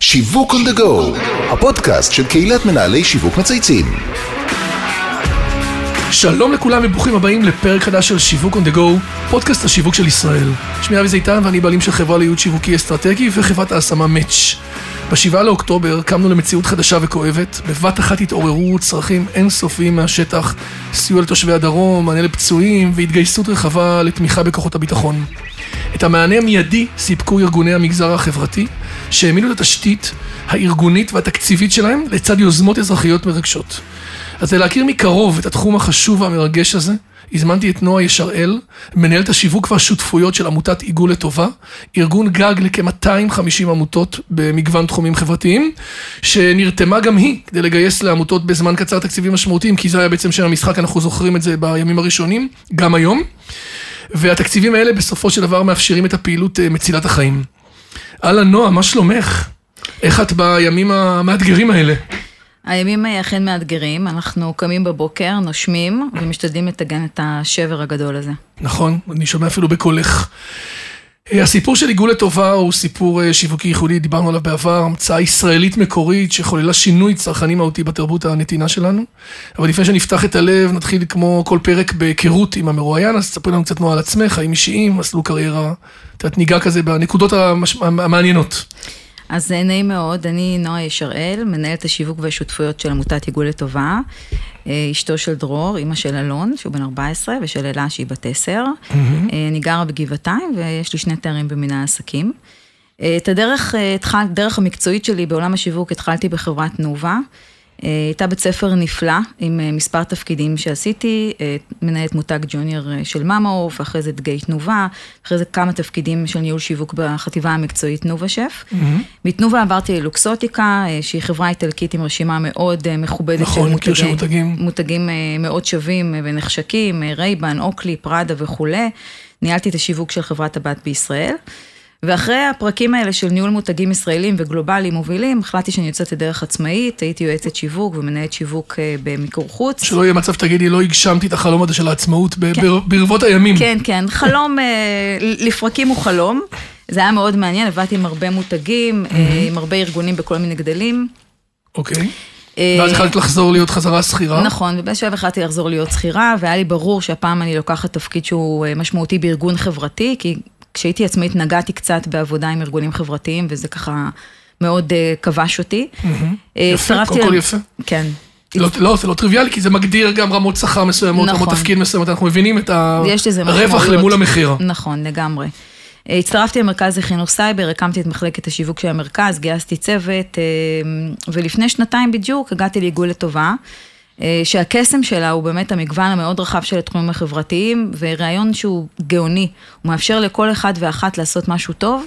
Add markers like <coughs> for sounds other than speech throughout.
שיווק on the go, הפודקאסט של קהילת מנהלי שיווק מצייצים. שלום לכולם וברוכים הבאים לפרק חדש של שיווק on the go, פודקאסט השיווק של ישראל. שמי אבי זיתן ואני בעלים של חברה לייעוד שיווקי אסטרטגי וחברת ההשמה Match. בשבעה לאוקטובר קמנו למציאות חדשה וכואבת, בבת אחת התעוררו צרכים אינסופיים מהשטח, סיוע לתושבי הדרום, מענה לפצועים והתגייסות רחבה לתמיכה בכוחות הביטחון. את המענה המיידי סיפקו ארגוני המגזר החברתי, שהעמידו את התשתית הארגונית והתקציבית שלהם לצד יוזמות אזרחיות מרגשות. אז להכיר מקרוב את התחום החשוב והמרגש הזה, הזמנתי את נועה ישראל, מנהלת השיווק והשותפויות של עמותת עיגול לטובה, ארגון גג לכ-250 עמותות במגוון תחומים חברתיים, שנרתמה גם היא כדי לגייס לעמותות בזמן קצר תקציבים משמעותיים, כי זה היה בעצם שם המשחק, אנחנו זוכרים את זה בימים הראשונים, גם היום. והתקציבים האלה בסופו של דבר מאפשרים את הפעילות אה, מצילת החיים. אהלן נועה, מה שלומך? איך את בימים המאתגרים האלה? הימים אכן מאתגרים, אנחנו קמים בבוקר, נושמים ומשתדלים לטגן את השבר הגדול הזה. נכון, אני שומע אפילו בקולך. אה, הסיפור של עיגול לטובה הוא סיפור אה, שיווקי ייחודי, דיברנו עליו בעבר, המצאה ישראלית מקורית שחוללה שינוי צרכני מהותי בתרבות הנתינה שלנו. אבל לפני שנפתח את הלב, נתחיל כמו כל פרק בהיכרות עם המרואיין, אז תספרי לנו קצת נועה על עצמך, חיים אישיים, מסלול קריירה, את יודעת, ניגע כזה בנקודות המש... המעניינות. אז אה, נעים מאוד, אני נועה ישראל, מנהלת השיווק והשותפויות של עמותת עיגול לטובה, אה, אשתו של דרור, אימא של אלון, שהוא בן 14, ושל אלה שהיא בת 10. Mm-hmm. אני גרה בגבעתיים, ויש לי שני תארים במנהל עסקים. את הדרך, התחל, דרך המקצועית שלי בעולם השיווק התחלתי בחברת תנובה. אה, הייתה בית ספר נפלא, עם אה, מספר תפקידים שעשיתי, אה, מנהלת מותג ג'וניור של מאמא עוף, ואחרי זה דגי תנובה, אחרי זה כמה תפקידים של ניהול שיווק בחטיבה המקצועית תנובה שף. Mm-hmm. מתנובה עברתי ללוקסוטיקה, שהיא חברה איטלקית עם רשימה מאוד מכובדת נכון, של מותגים, של מותגים. מותגים מאוד שווים ונחשקים, רייבן, אוקלי, פראדה וכולי. ניהלתי את השיווק של חברת הבת בישראל. ואחרי הפרקים האלה של ניהול מותגים ישראלים וגלובליים מובילים, החלטתי שאני יוצאת לדרך עצמאית, הייתי יועצת שיווק ומנהלת שיווק אה, במיקור חוץ. שלא יהיה מצב שתגידי, לא הגשמתי את החלום הזה של העצמאות כן. ברבות הימים. כן, כן, חלום, אה, לפרקים הוא חלום. זה היה מאוד מעניין, עבדתי עם הרבה מותגים, אה, עם הרבה ארגונים בכל מיני גדלים. אוקיי. ואז החלטת לחזור להיות חזרה שכירה? נכון, ובאיזשהו שלב החלטתי לחזור להיות שכירה, והיה לי ברור שהפעם אני לוקחת תפקיד שהוא משמעותי בארגון חברתי, כי כשהייתי עצמאית נגעתי קצת בעבודה עם ארגונים חברתיים, וזה ככה מאוד uh, כבש אותי. Mm-hmm. יפה, קודם כל יפה. כן. לא, לא, זה לא טריוויאלי, כי זה מגדיר גם רמות שכר מסוימות, נכון. רמות תפקיד מסוימות, אנחנו מבינים את הרווח למול המחיר. נכון, לגמרי. אה, הצטרפתי למרכז לחינוך סייבר, הקמתי את מחלקת השיווק של המרכז, גייסתי צוות, ולפני שנתיים בדיוק הגעתי לעיגול לטובה. אה, שהקסם שלה הוא באמת המגוון המאוד רחב של התחומים החברתיים, ורעיון שהוא גאוני, הוא מאפשר לכל אחד ואחת לעשות משהו טוב.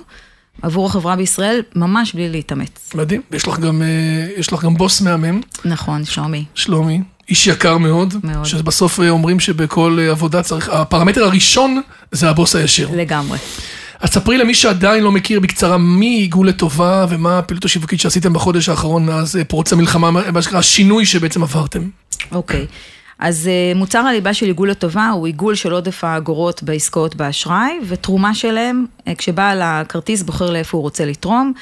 עבור החברה בישראל, ממש בלי להתאמץ. מדהים, יש לך גם, אה, יש לך גם בוס מהמם. נכון, שלומי. שלומי, איש יקר מאוד. מאוד. שבסוף אה, אומרים שבכל עבודה צריך, הפרמטר הראשון זה הבוס הישיר. לגמרי. אז ספרי למי שעדיין לא מכיר בקצרה מי עיגול לטובה ומה הפעילות השיווקית שעשיתם בחודש האחרון מאז אה, פרוץ המלחמה, מה שנקרא השינוי שבעצם עברתם. אוקיי. Okay. אז אה, מוצר הליבה של עיגול לטובה הוא עיגול של עודף האגורות בעסקאות באשראי, ותרומה שלהם, אה, כשבעל הכרטיס בוחר לאיפה הוא רוצה לתרום.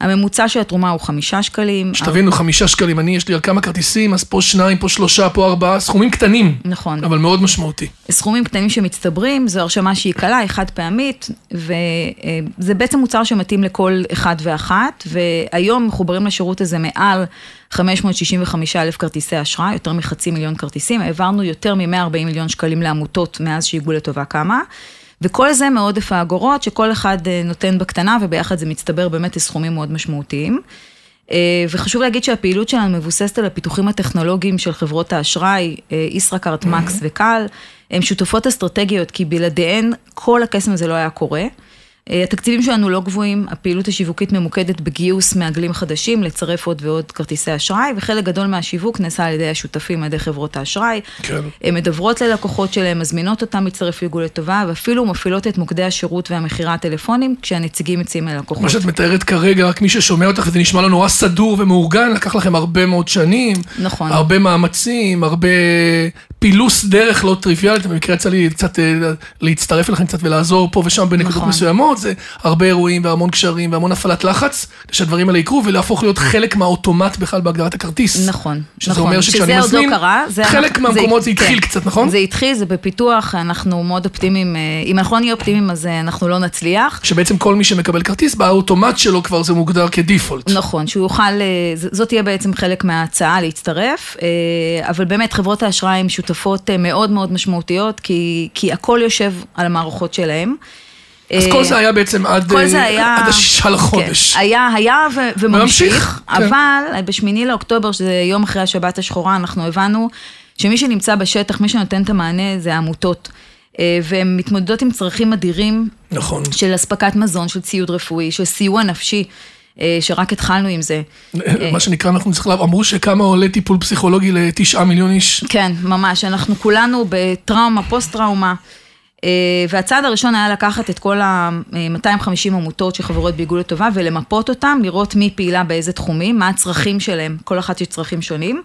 הממוצע של התרומה הוא חמישה שקלים. שתבינו, חמישה שקלים, אני, יש לי על כמה כרטיסים, אז פה שניים, פה שלושה, פה ארבעה, סכומים קטנים. נכון. אבל מאוד משמעותי. סכומים קטנים שמצטברים, זו הרשמה שהיא קלה, היא חד פעמית, וזה בעצם מוצר שמתאים לכל אחד ואחת, והיום מחוברים לשירות הזה מעל 565 אלף כרטיסי אשראי, יותר מחצי מיליון כרטיסים, העברנו יותר מ-140 מיליון שקלים לעמותות מאז שהגיעו לטובה כמה. וכל זה מעודף האגורות, שכל אחד אה, נותן בקטנה, וביחד זה מצטבר באמת לסכומים מאוד משמעותיים. אה, וחשוב להגיד שהפעילות שלנו מבוססת על הפיתוחים הטכנולוגיים של חברות האשראי, אה, ישראכרט, מקס וקל, הן שותפות אסטרטגיות, כי בלעדיהן כל הקסם הזה לא היה קורה. אה, התקציבים שלנו לא גבוהים, הפעילות השיווקית ממוקדת בגיוס מעגלים חדשים, לצרף עוד ועוד כרטיסי אשראי, וחלק גדול מהשיווק נעשה על ידי השותפים, על ידי חברות האשראי. כן. הן מדברות ללקוחות שלהם, מזמינות אותם להצטרף לעיגול לטובה, ואפילו מפעילות את מוקדי השירות והמכירה הטלפונים, כשהנציגים מציעים ללקוחות. מה שאת מתארת כרגע, רק מי ששומע אותך, זה נשמע לו נורא סדור ומאורגן, לקח לכם הרבה מאוד שנים. נכון. הרבה מאמצים, הרבה פילוס דרך לא טריוויאלית, במקרה יצא לי קצת אה, להצטרף אליכם קצת ולעזור פה ושם בנקודות נכון. מסוימות. זה הרבה אירועים והמון קשרים והמון הפעלת לחץ, שהדברים האלה יקרו ולהפוך להיות חלק מהאוטומט בכלל בהגדרת הכרטיס. נכון, שזה נכון. אומר שכשאני שזה עוד מזמין, לא קרה. זה חלק אנחנו- מהמקומות זה כן. התחיל קצת, נכון? זה התחיל, זה בפיתוח, אנחנו מאוד אופטימיים. אה, אם אנחנו לא נהיה אופטימיים, אז אה, אנחנו לא נצליח. שבעצם כל מי שמקבל כרטיס, באוטומט שלו כבר זה מוגדר כדיפולט. נכון, שהוא יוכל, זאת תהיה בעצם חלק מההצעה להצטרף, אבל באמת חברות האשראי הן שותפות אה, מאוד מאוד משמעותיות, כי, כי הכל יושב על המערכות שלהם. אז אה, כל זה היה בעצם עד זה אה, היה... עד השישה לחודש. כן, היה, היה ו- וממשיך, כן. אבל בשמיני לאוקטובר, שזה יום אחרי השבת השחורה, אנחנו הבנו שמי שנמצא בשטח, מי שנותן את המענה זה העמותות. והן מתמודדות עם צרכים אדירים נכון. של אספקת מזון, של ציוד רפואי, של סיוע נפשי, שרק התחלנו עם זה. <laughs> מה שנקרא, אנחנו צריכים, לה- אמרו שכמה עולה טיפול פסיכולוגי לתשעה מיליון איש. כן, ממש, אנחנו כולנו בטראומה, פוסט-טראומה. אה, והצעד הראשון היה לקחת את כל ה-250 עמותות שחברות באיגוד לטובה ולמפות אותם, לראות מי פעילה באיזה תחומים, מה הצרכים שלהם, כל אחת יש צרכים שונים.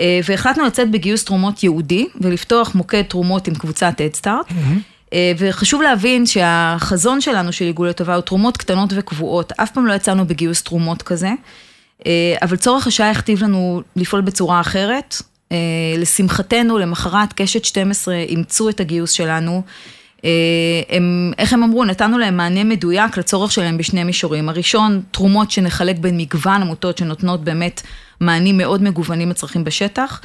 אה, והחלטנו לצאת בגיוס תרומות ייעודי ולפתוח מוקד תרומות עם קבוצת הדסטארט. אה, וחשוב להבין שהחזון שלנו של עיגול לטובה הוא תרומות קטנות וקבועות, אף פעם לא יצאנו בגיוס תרומות כזה, אה, אבל צורך השעה הכתיב לנו לפעול בצורה אחרת. אה, לשמחתנו, למחרת קשת 12 אימצו את הגיוס שלנו. אה, הם, איך הם אמרו, נתנו להם מענה מדויק לצורך שלהם בשני מישורים. הראשון, תרומות שנחלק בין מגוון עמותות שנותנות באמת מענים מאוד מגוונים לצרכים בשטח.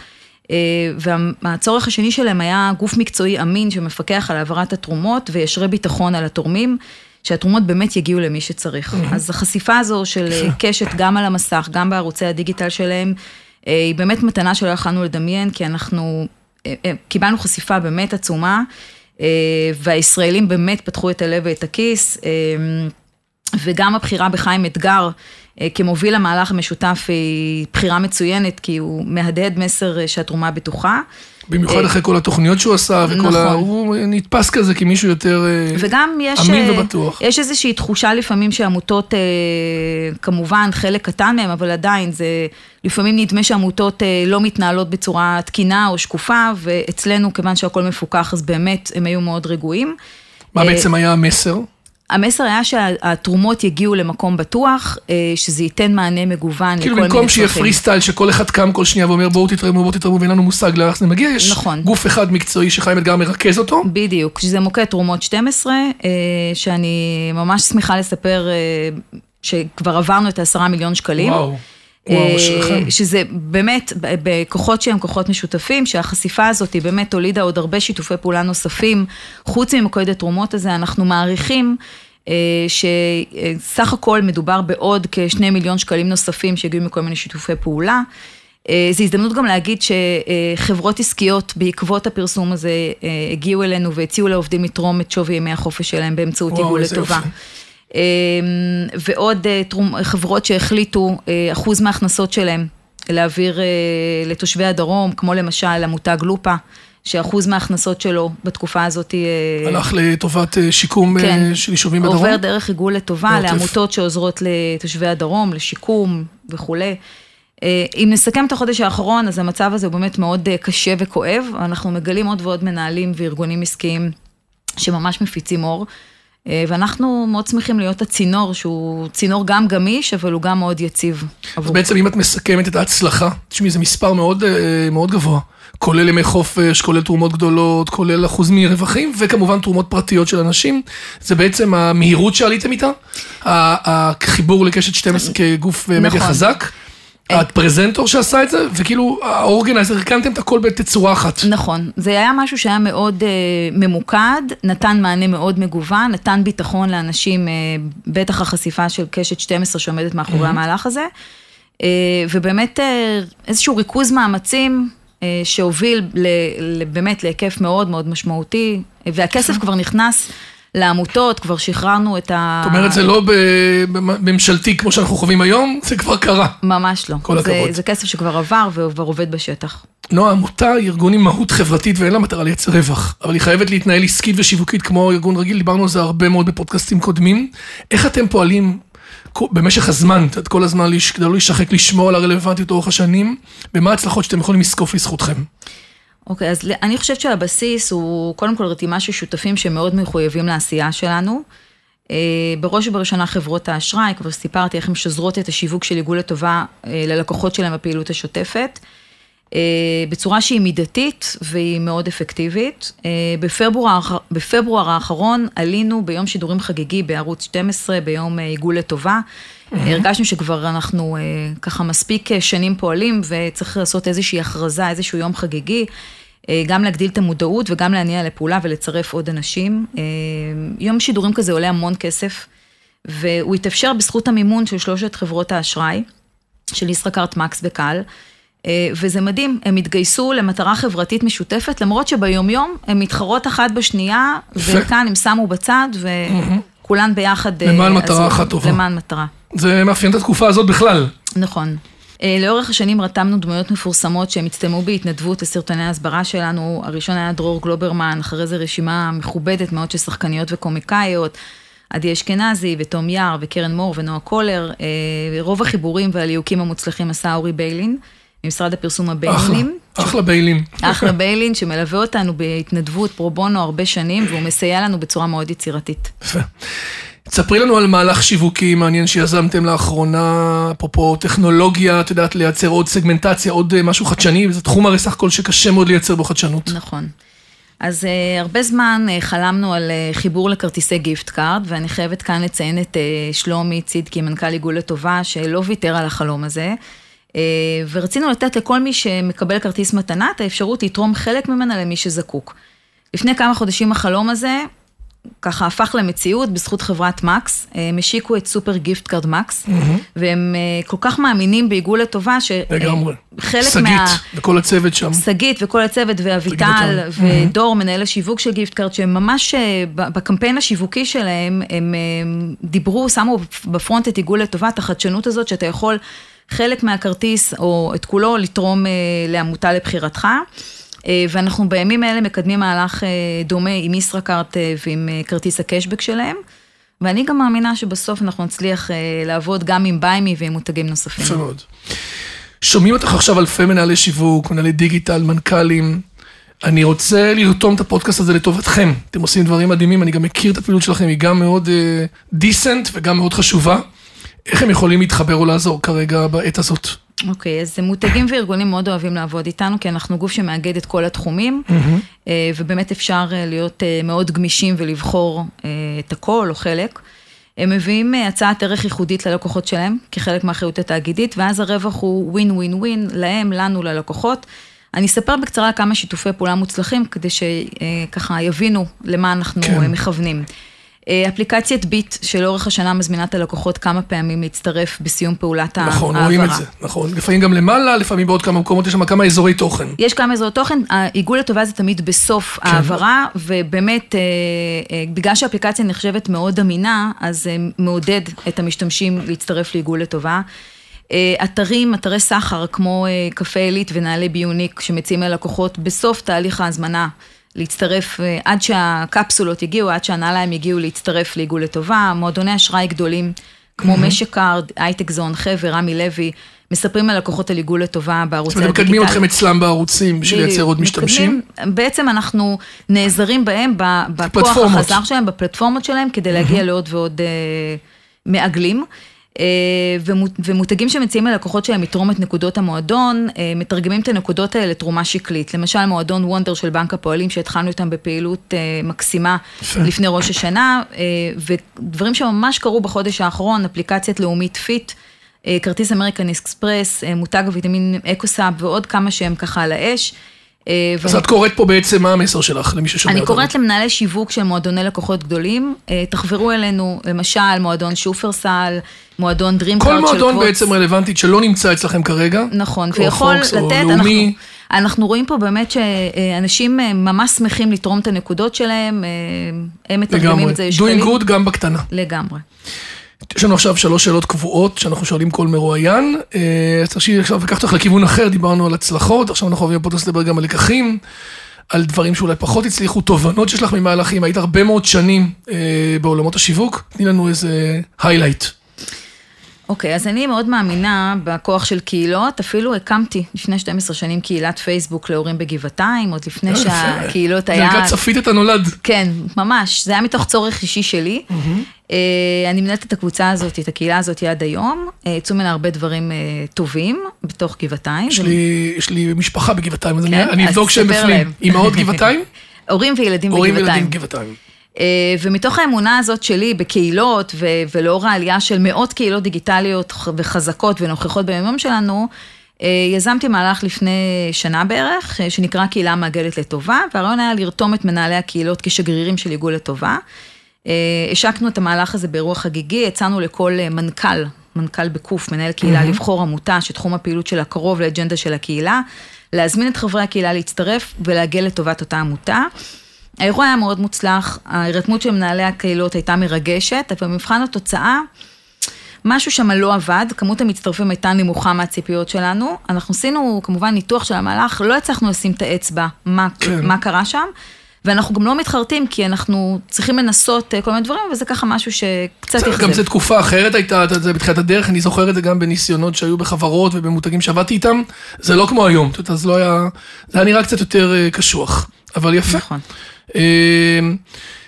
אה, והצורך השני שלהם היה גוף מקצועי אמין שמפקח על העברת התרומות וישרה ביטחון על התורמים, שהתרומות באמת יגיעו למי שצריך. אז החשיפה הזו של אה, קשת גם על המסך, גם בערוצי הדיגיטל שלהם, אה, היא באמת מתנה שלא יכולנו לדמיין, כי אנחנו קיבלנו חשיפה באמת עצומה, והישראלים באמת פתחו את הלב ואת הכיס. וגם הבחירה בחיים אתגר כמוביל המהלך המשותף היא בחירה מצוינת, כי הוא מהדהד מסר אה, שהתרומה בטוחה. במיוחד אחרי כל התוכניות שהוא עשה, וכל נכון. ה... הוא נתפס כזה כמישהו יותר אה, וגם יש, אמין אה, ובטוח. יש איזושהי תחושה לפעמים שעמותות, אה, כמובן חלק קטן מהם, אבל עדיין זה, לפעמים נדמה שעמותות אה, לא מתנהלות בצורה תקינה או שקופה, ואצלנו, כיוון שהכל מפוקח, אז באמת הם היו מאוד רגועים. מה אה, בעצם היה המסר? המסר היה שהתרומות יגיעו למקום בטוח, אה, שזה ייתן מענה מגוון לכל כאילו מיני במקום שיהיה צרכים. פרי סטייל שכל אחד קם כל שנייה ואומר בואו תתרמו, בואו תתרמו ואין לנו מושג לאן זה מגיע, יש נכון. גוף אחד מקצועי שחיים אתגר מרכז אותו. בדיוק, שזה מוקד תרומות 12, אה, שאני ממש שמחה לספר אה, שכבר עברנו את העשרה מיליון שקלים. וואו. שזה באמת בכוחות שהם כוחות משותפים, שהחשיפה הזאת היא באמת הולידה עוד הרבה שיתופי פעולה נוספים, חוץ ממוקד התרומות הזה, אנחנו מעריכים אה, שסך הכל מדובר בעוד כשני מיליון שקלים נוספים שהגיעו מכל מיני שיתופי פעולה. אה, זו הזדמנות גם להגיד שחברות עסקיות בעקבות הפרסום הזה אה, הגיעו אלינו והציעו לעובדים לתרום את שווי ימי החופש שלהם באמצעות עיגול לטובה. יופי. אה, ועוד אה, חברות שהחליטו אה, אחוז מההכנסות שלהם להעביר אה, לתושבי הדרום, כמו למשל המותג לופה, שאחוז מההכנסות שלו בתקופה הזאת הלך לטובת שיקום כן. של יישובים בדרום. עובר דרך עיגול לטובה בעוטף. לעמותות שעוזרות לתושבי הדרום, לשיקום וכולי. אם נסכם את החודש האחרון, אז המצב הזה הוא באמת מאוד קשה וכואב. אנחנו מגלים עוד ועוד מנהלים וארגונים עסקיים שממש מפיצים אור. אה, ואנחנו מאוד שמחים להיות הצינור, שהוא צינור גם גמיש, אבל הוא גם מאוד יציב אז עבור. בעצם אם את מסכמת את ההצלחה, תשמעי, זה מספר מאוד, אה, מאוד גבוה. כולל ימי חופש, כולל תרומות גדולות, כולל אחוז מרווחים, וכמובן תרומות פרטיות של אנשים. זה בעצם המהירות שעליתם איתה, החיבור לקשת 12 כגוף אה, מדיה נכון. חזק, הפרזנטור שעשה את זה, וכאילו האורגנייזר, הרכנתם את הכל בתצורה אחת. נכון, זה היה משהו שהיה מאוד uh, ממוקד, נתן מענה מאוד מגוון, נתן ביטחון לאנשים, uh, בטח החשיפה של קשת 12 שעומדת מאחורי המהלך הזה, uh, ובאמת uh, איזשהו ריכוז מאמצים uh, שהוביל ל, ל, באמת להיקף מאוד מאוד משמעותי, והכסף כבר נכנס לעמותות, כבר שחררנו את ה... זאת אומרת, זה לא בממשלתי כמו שאנחנו חווים היום, זה כבר קרה. ממש לא. כל זה, הכבוד. זה כסף שכבר עבר וכבר עובד בשטח. נועה, עמותה היא ארגון עם מהות חברתית ואין לה מטרה לייצר רווח, אבל היא חייבת להתנהל עסקית ושיווקית כמו ארגון רגיל, דיברנו על זה הרבה מאוד בפודקאסטים קודמים. איך אתם פועלים במשך הזמן, את כל הזמן, כדי לא להישחק, לשמור על הרלוונטיות לאורך השנים, ומה ההצלחות שאתם יכולים לזקוף לזכותכם? אוקיי, אז ל- אני חושבת שהבסיס הוא קודם כל רתימה של שותפים שמאוד מחויבים לעשייה שלנו. אה, בראש ובראשונה חברות האשראי, כבר סיפרתי איך הן שוזרות את השיווק של עיגול לטובה אה, ללקוחות שלהם בפעילות השוטפת. אה, בצורה שהיא מידתית והיא מאוד אפקטיבית. אה, בפברואר, בפברואר האחרון עלינו ביום שידורים חגיגי בערוץ 12, ביום אה, עיגול לטובה. הרגשנו שכבר אנחנו ככה מספיק שנים פועלים וצריך לעשות איזושהי הכרזה, איזשהו יום חגיגי. גם להגדיל את המודעות וגם להניע לפעולה ולצרף עוד אנשים. יום שידורים כזה עולה המון כסף, והוא התאפשר בזכות המימון של שלושת חברות האשראי, של ישראכרט, מקס וקל. אה, וזה מדהים, הם התגייסו למטרה חברתית משותפת, למרות שביומיום הם מתחרות אחת בשנייה, וכאן הם שמו בצד, וכולן ביחד... אה, למען מטרה אחת טובה. למען מטרה. זה מאפיין את התקופה הזאת בכלל. נכון. אה, לאורך השנים רתמנו דמויות מפורסמות שהם הצטלמו בהתנדבות לסרטוני ההסברה שלנו. הראשון היה דרור גלוברמן, אחרי זה רשימה מכובדת מאוד של שחקניות וקומיקאיות. עדי אשכנזי ותום יער וקרן מור ונועה קולר. רוב החיבורים והליהוקים המוצלחים עשה אורי ביילין. ממשרד הפרסום הביילין. אחלה, אחלה ביילין. <laughs> אחלה ביילין, שמלווה אותנו בהתנדבות פרו בונו הרבה שנים, והוא מסייע לנו בצורה מאוד יצירתית. יפה. תספרי לנו על מהלך שיווקי מעניין שיזמתם לאחרונה, אפרופו טכנולוגיה, את יודעת, לייצר עוד סגמנטציה, עוד אה, משהו חדשני, וזה תחום הרי סך הכל שקשה מאוד לייצר בו חדשנות. נכון. אז אה, הרבה זמן אה, חלמנו על אה, חיבור לכרטיסי gift card, ואני חייבת כאן לציין את אה, שלומי צידקי, מנכ"ל עיגול לטובה, שלא ויתר על החלום הזה. אה, ורצינו לתת לכל מי שמקבל כרטיס מתנה את האפשרות לתרום חלק ממנה למי שזקוק. לפני כמה חודשים החלום הזה ככה הפך למציאות בזכות חברת מקס, הם השיקו את סופר gift card מקס, והם אה, כל כך מאמינים בעיגול לטובה, שחלק אה, מה... שגית וכל הצוות שם. שגית וכל הצוות, ואביטל, ודור, מנהל השיווק של gift card, שהם ממש בקמפיין השיווקי שלהם, הם דיברו, שמו בפרונט את עיגול לטובה, את החדשנות הזאת, שאתה יכול חלק מהכרטיס או את כולו לתרום אה, לעמותה לבחירתך. אה, ואנחנו בימים האלה מקדמים מהלך אה, דומה עם ישראכרט ועם כרטיס הקשבק שלהם. ואני גם מאמינה שבסוף אנחנו נצליח לעבוד גם עם ביימי ועם מותגים נוספים. יפה מאוד. שומעים אותך עכשיו אלפי מנהלי שיווק, מנהלי דיגיטל, מנכ"לים. אני רוצה לרתום את הפודקאסט הזה לטובתכם. אתם עושים דברים מדהימים, אני גם מכיר את הפעילות שלכם, היא גם מאוד דיסנט uh, וגם מאוד חשובה. איך הם יכולים להתחבר או לעזור כרגע בעת הזאת? אוקיי, okay, אז מותגים וארגונים מאוד אוהבים לעבוד איתנו, כי אנחנו גוף שמאגד את כל התחומים, mm-hmm. ובאמת אפשר אה, להיות אה, מאוד גמישים ולבחור את הכל או חלק. הם מביאים הצעת ערך ייחודית ללקוחות שלהם, כחלק מהאחריות התאגידית, ואז הרווח הוא ווין ווין ווין, להם, לנו, ללקוחות. אני אספר בקצרה כמה שיתופי פעולה מוצלחים, כדי שככה יבינו למה אנחנו כן. מכוונים. אה, אפליקציית ביט שלאורך השנה מזמינה את הלקוחות כמה פעמים להצטרף בסיום פעולת ההעברה. נכון, רואים את זה, נכון. לפעמים גם למעלה, לפעמים בעוד כמה מקומות, יש שם כמה אזורי תוכן. יש כמה אזורי תוכן, העיגול לטובה זה תמיד בסוף כן. ההעברה, ובאמת, אה, אה, בגלל שהאפליקציה נחשבת מאוד אמינה, אז זה מעודד את המשתמשים להצטרף לעיגול לטובה. אתרים, אתרי סחר כמו קפה עילית ונעלי ביוניק שמציעים ללקוחות בסוף תהליך ההזמנה. להצטרף, אה, עד שהקפסולות יגיעו, עד שהנעליים יגיעו להצטרף לעיגול לטובה, מועדוני אשראי גדולים, כמו משק קארד, הייטק זון, חבר, רמי לוי, מספרים ללקוחות על עיגול לטובה בערוצי הדיגיטל. זאת אומרת, מקדמים אתכם אצלם בערוצים בשביל לייצר עוד משתמשים? בעצם אנחנו נעזרים בהם, בכוח החזר שלהם, בפלטפורמות שלהם, כדי להגיע לעוד ועוד אה, מעגלים. אה, ומותגים שמציעים ללקוחות שלהם לתרום את נקודות המועדון, אה, מתרגמים את הנקודות האלה לתרומה שקלית. למשל, מועדון וונדר של בנק הפועלים, שהתחלנו איתם בפעילות אה, מקסימה לפני ראש השנה, ודברים שממש קרו בחודש האחרון, אפליקציית לאומית פיט. כרטיס אמריקן אקספרס, מותג הוויטמין אקוסאפ ועוד כמה שהם ככה על האש. אה, אז את קוראת פה בעצם, מה המסר שלך למי ששומע אותנו? אני קוראת למנהלי שיווק של מועדוני לקוחות גדולים, אה, תחברו אלינו, למשל, מועדון שופרסל, מועדון דרימקארט של קווץ. כל מועדון בעצם רלוונטי שלא נמצא אצלכם כרגע. נכון, ויכול לתת, אנחנו, אנחנו רואים פה באמת שאנשים אה, ממש שמחים לתרום את הנקודות שלהם, הם מתרגמים את זה לשקלים. doing good גם בקטנה. לגמרי. יש לנו עכשיו שלוש שאלות קבועות שאנחנו שואלים כל מרואיין. אז תרשי עכשיו לקחת אותך לכיוון אחר, דיברנו על הצלחות, עכשיו אנחנו אוהבים בפודקאסט לדבר גם על לקחים, על דברים שאולי פחות הצליחו, תובנות שיש לך ממהלכים, היית הרבה מאוד שנים אה, בעולמות השיווק, תני לנו איזה היילייט. אוקיי, אז אני מאוד מאמינה בכוח של קהילות, אפילו הקמתי לפני 12 שנים קהילת פייסבוק להורים בגבעתיים, עוד לפני אה. שהקהילות היה... דרגה צפית את הנולד. כן, ממש, זה היה מתוך צורך אישי שלי. אה, אני מנהלת את הקבוצה הזאת, את הקהילה הזאת עד היום, אה, יצאו ממנה הרבה דברים טובים בתוך גבעתיים. יש לי, יש לי משפחה בגבעתיים, אז אני- כן? אני אבדוק שהם בפנים. אימהות גבעתיים? <laughs> הורים וילדים הורים בגבעתיים. וילדים גבעתיים. אה, ומתוך האמונה הזאת שלי בקהילות, ו- ולאור העלייה של מאות קהילות דיגיטליות וחזקות ונוכחות ביום שלנו, אה, יזמתי מהלך לפני שנה בערך, אה, שנקרא קהילה מעגלת לטובה, והרעיון היה לרתום את מנהלי הקהילות כשגרירים של עיגול לטובה. השקנו את המהלך הזה באירוע חגיגי, הצענו לכל מנכ"ל, מנכ"ל בקוף, מנהל קהילה, לבחור עמותה שתחום הפעילות שלה קרוב לאג'נדה של הקהילה, להזמין את חברי הקהילה להצטרף ולעגל לטובת אותה עמותה. האירוע היה מאוד מוצלח, ההירתמות של מנהלי הקהילות הייתה מרגשת, אבל במבחן התוצאה, משהו שם לא עבד, כמות המצטרפים הייתה נמוכה מהציפיות שלנו. אנחנו עשינו כמובן ניתוח של המהלך, לא הצלחנו לשים את האצבע מה, כן. מה קרה שם, ואנחנו גם לא מתחרטים, כי אנחנו צריכים לנסות אה, כל מיני דברים, וזה ככה משהו שקצת אכזב. גם זו תקופה אחרת הייתה, אתה יודע, בתחילת הדרך, אני זוכר את זה גם בניסיונות שהיו בחברות ובמותגים שעבדתי איתם, זה לא כמו היום, את יודעת, אז לא היה, זה היה נראה קצת יותר אה, קשוח, אבל יפה. נכון. אה,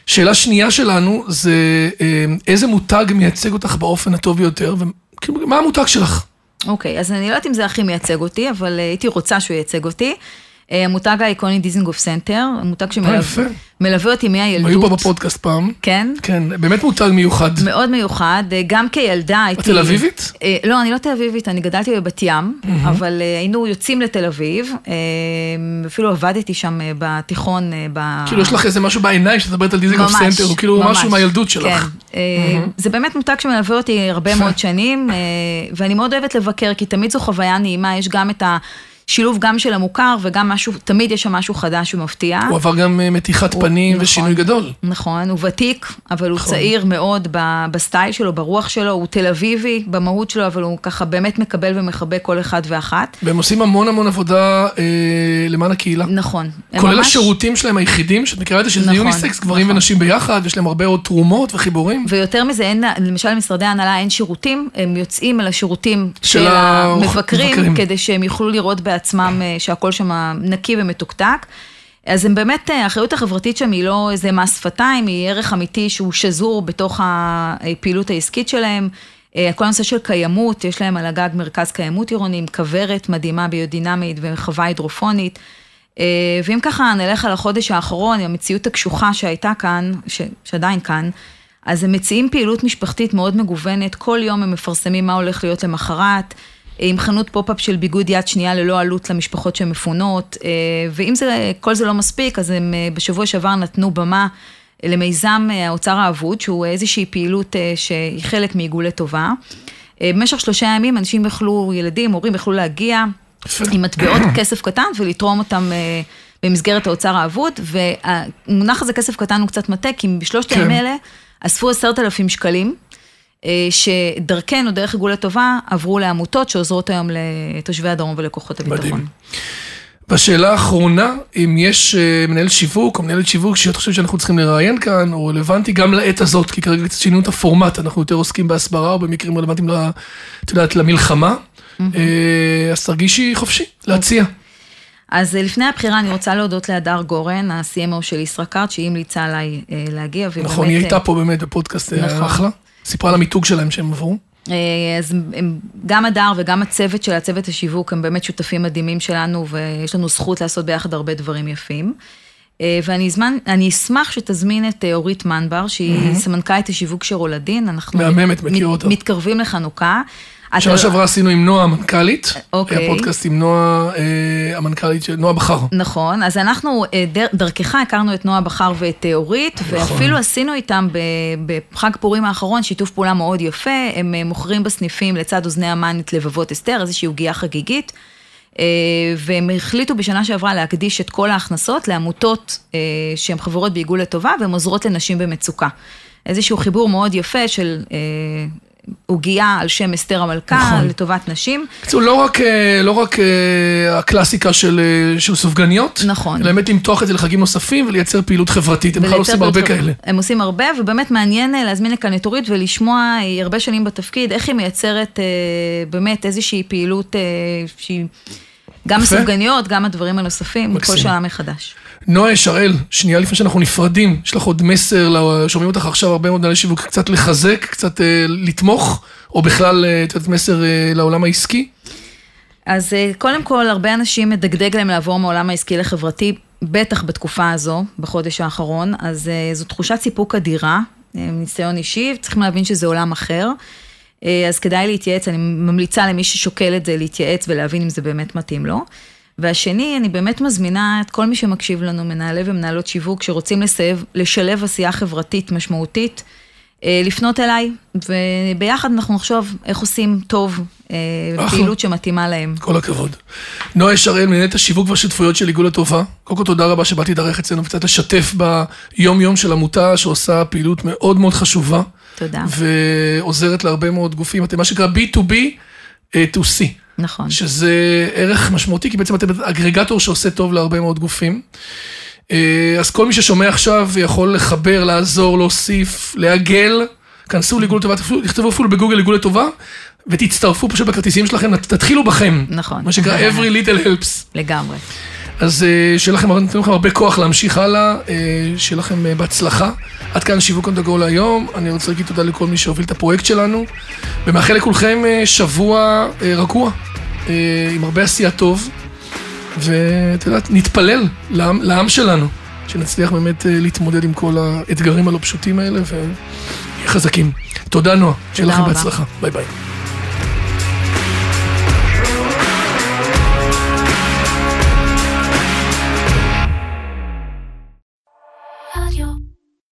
שאלה שנייה שלנו זה אה, איזה מותג מייצג אותך באופן הטוב ביותר, וכאילו, מה המותג שלך? אוקיי, אז אני לא יודעת אם זה הכי מייצג אותי, אבל אה, הייתי רוצה שהוא ייצג אותי. אה, המותג האיקוני דיזנגוף סנטר, אה, יפה. שמלווה אותי הם היו פה מהילדות. בפודקאסט פעם. כן, כן, באמת מותג מיוחד. מאוד מיוחד, אה, גם כילדה הייתי... את תל אביבית? אה, לא, אני לא תל אביבית, אני גדלתי בבת ים, אבל אה, היינו יוצאים לתל אביב, אה, אפילו עבדתי שם אה, בתיכון, אה, ב... כאילו, יש לך איזה משהו בעיניים שאת מדברת על דיזנגוף ממש, סנטר, הוא כאילו. משהו מהילדות שלך. כן, אה, זה באמת מותג שמלווה אותי הרבה מאוד שנים, אה, ואני מאוד אוהבת לבקר, כי תמיד זו חוויה נעימה, יש גם את השילוב גם של המוכר, וגם משהו, תמיד יש שם משהו חדש ומפתיע. הוא עבר גם אה, מתיחת הוא- פנים נכון. ושינוי גדול. נכון, הוא ותיק, אבל הוא נכון. צעיר מאוד ב- בסטייל שלו, ברוח שלו, הוא תל אביבי במהות שלו, אבל הוא ככה באמת מקבל ומחבק כל אחד ואחת. והם עושים המון המון עבודה אה, למען הקהילה. נכון. כולל ממש- השירותים שלהם היחידים, שאת מכירה את זה, שזה נכון, יוניסקס, גברים נכון. ונשים ביחד, יש להם הרבה עוד תרומות וחיבורים. ויותר מזה, אין, למשל למשרדי ההנהלה אין שירותים, הם יוצאים אל השירותים של של המבקרים. המבקרים, כדי שהם יוכלו לראות בעצמם אה, שהכל שם נקי ומתוקתק. אז הם באמת, אה, האחריות החברתית שם היא לא איזה מס שפתיים, היא ערך אמיתי שהוא שזור בתוך הפעילות העסקית שלהם. אה, כל הנושא של קיימות, יש להם על הגג מרכז קיימות עירוני עם כוורת מדהימה ביודינמית וחווה הידרופונית. ואם ככה נלך על החודש האחרון, עם המציאות הקשוחה שהייתה כאן, ש, שעדיין כאן, אז הם מציעים פעילות משפחתית מאוד מגוונת, כל יום הם מפרסמים מה הולך להיות למחרת, עם חנות פופ-אפ של ביגוד יד שנייה ללא עלות למשפחות מפונות, אה, ואם זה, כל זה לא מספיק, אז הם אה, בשבוע שעבר נתנו במה למיזם אה, האוצר האבוד, שהוא איזושהי פעילות שהיא חלק מעיגול לטובה. במשך שלושה ימים אנשים יכלו, ילדים, הורים יכלו להגיע. עם מטבעות <coughs> כסף קטן ולתרום אותם במסגרת האוצר האבוד, והמונח הזה כסף קטן הוא קצת מטעה, כי בשלושת כן. הימים האלה אספו עשרת אלפים שקלים, שדרכנו, דרך עיגול לטובה, עברו לעמותות שעוזרות היום לתושבי הדרום ולכוחות הביטחון. מדהים. והשאלה האחרונה, אם יש אה, מנהל שיווק או מנהלת שיווק שאת חושבת שאנחנו צריכים לראיין כאן, הוא רלוונטי גם לעת הזאת, כי כרגע קצת שינו את הפורמט, אנחנו יותר עוסקים בהסברה או במקרים רלוונטיים, את יודעת, למלחמה. אה, אז תרגישי חופשי להציע. אז אה, לפני הבחירה אני רוצה להודות להדר גורן, ה-CMO של ישראכרט, שהיא המליצה עליי אה, להגיע. נכון, היא אה, הייתה פה באמת בפודקאסט, נכון. אחלה. סיפרה על המיתוג שלהם שהם עברו. אה, אז הם, גם הדר וגם הצוות של הצוות השיווק הם באמת שותפים מדהימים שלנו ויש לנו זכות לעשות ביחד הרבה דברים יפים. אה, ואני זמן, אני אשמח שתזמין את אה, אורית מנבר, שהיא סמנכ"לית השיווק של רולדין, אנחנו מהממת, מכיר מת- אותה. מתקרבים לחנוכה. שנה שעברה עשינו עם נועה המנכ"לית, אוקיי. היה פודקאסט עם נועה אה, המנכ"לית נועה בכר. נכון, אז אנחנו אה, דר, דרכך הכרנו את נועה בכר ואת אה, אורית, נכון. ואפילו עשינו איתם בחג פורים האחרון שיתוף פעולה מאוד יפה, הם מוכרים בסניפים לצד אוזני המן את לבבות אסתר, איזושהי עוגייה חגיגית, והם החליטו בשנה שעברה להקדיש את כל ההכנסות לעמותות שהן חברות בעיגול לטובה והן עוזרות לנשים במצוקה. איזשהו חיבור מאוד יפה של... עוגייה על שם אסתר המלכה, נכון. לטובת נשים. בקיצור, לא רק, אה, לא רק אה, הקלאסיקה של, אה, של סופגניות, נכון. אלא באמת למתוח את זה לחגים נוספים ולייצר פעילות חברתית, הם בכלל עושים הרבה כאלה. הם עושים הרבה, ובאמת מעניין להזמין לכאן את אורית ולשמוע, היא הרבה שנים בתפקיד, איך היא מייצרת באמת איזושהי פעילות שהיא גם יפה. הסופגניות, גם הדברים הנוספים. כל שעה מחדש. נועה, שראל, שנייה לפני שאנחנו נפרדים, יש לך עוד מסר, שומעים אותך עכשיו הרבה מאוד שיווק, קצת לחזק, קצת אה, לתמוך, או בכלל, אה, את יודעת, מסר אה, לעולם העסקי? אז קודם כל, הרבה אנשים מדגדג להם לעבור מהעולם העסקי לחברתי, בטח בתקופה הזו, בחודש האחרון, אז זו תחושת סיפוק אדירה, מניסיון אישי, צריכים להבין שזה עולם אחר. אז כדאי להתייעץ, אני ממליצה למי ששוקל את זה להתייעץ ולהבין אם זה באמת מתאים לו. והשני, אני באמת מזמינה את כל מי שמקשיב לנו, מנהלי ומנהלות שיווק, שרוצים לסייב, לשלב עשייה חברתית משמעותית, אה, לפנות אליי, וביחד אנחנו נחשוב איך עושים טוב, אה, אחלה. פעילות שמתאימה להם. כל הכבוד. נועה שראל, מנהלת השיווק והשותפויות של עיגול הטובה. קודם כל תודה רבה שבאת להתארח אצלנו וקצת לשתף ביום-יום של עמותה שעושה פעילות מאוד מאוד חשובה. תודה. ועוזרת להרבה מאוד גופים, אתם מה שנקרא B2B אה, to C. נכון. שזה ערך משמעותי, כי בעצם אתם אגרגטור שעושה טוב להרבה מאוד גופים. אה, אז כל מי ששומע עכשיו יכול לחבר, לעזור, להוסיף, לעגל, כנסו לעיגול לטובה, תכתבו- תכתבו אפילו בגוגל עיגול לטובה, ותצטרפו פשוט בכרטיסים שלכם, תתחילו בכם. נכון. מה שנקרא every little helps. לגמרי. אז אה, שיהיה לכם, נותנים לכם הרבה כוח להמשיך הלאה, אה, שיהיה לכם אה, בהצלחה. עד כאן שיווק on the go להיום, אני רוצה להגיד תודה לכל מי שהוביל את הפרויקט שלנו, ומאחל לכולכם שבוע רגוע, עם הרבה עשייה טוב, ואת יודעת, נתפלל לעם, לעם שלנו, שנצליח באמת להתמודד עם כל האתגרים הלא פשוטים האלה, ונהיה חזקים. תודה נועה, שיהיה לכם. בהצלחה, ביי ביי.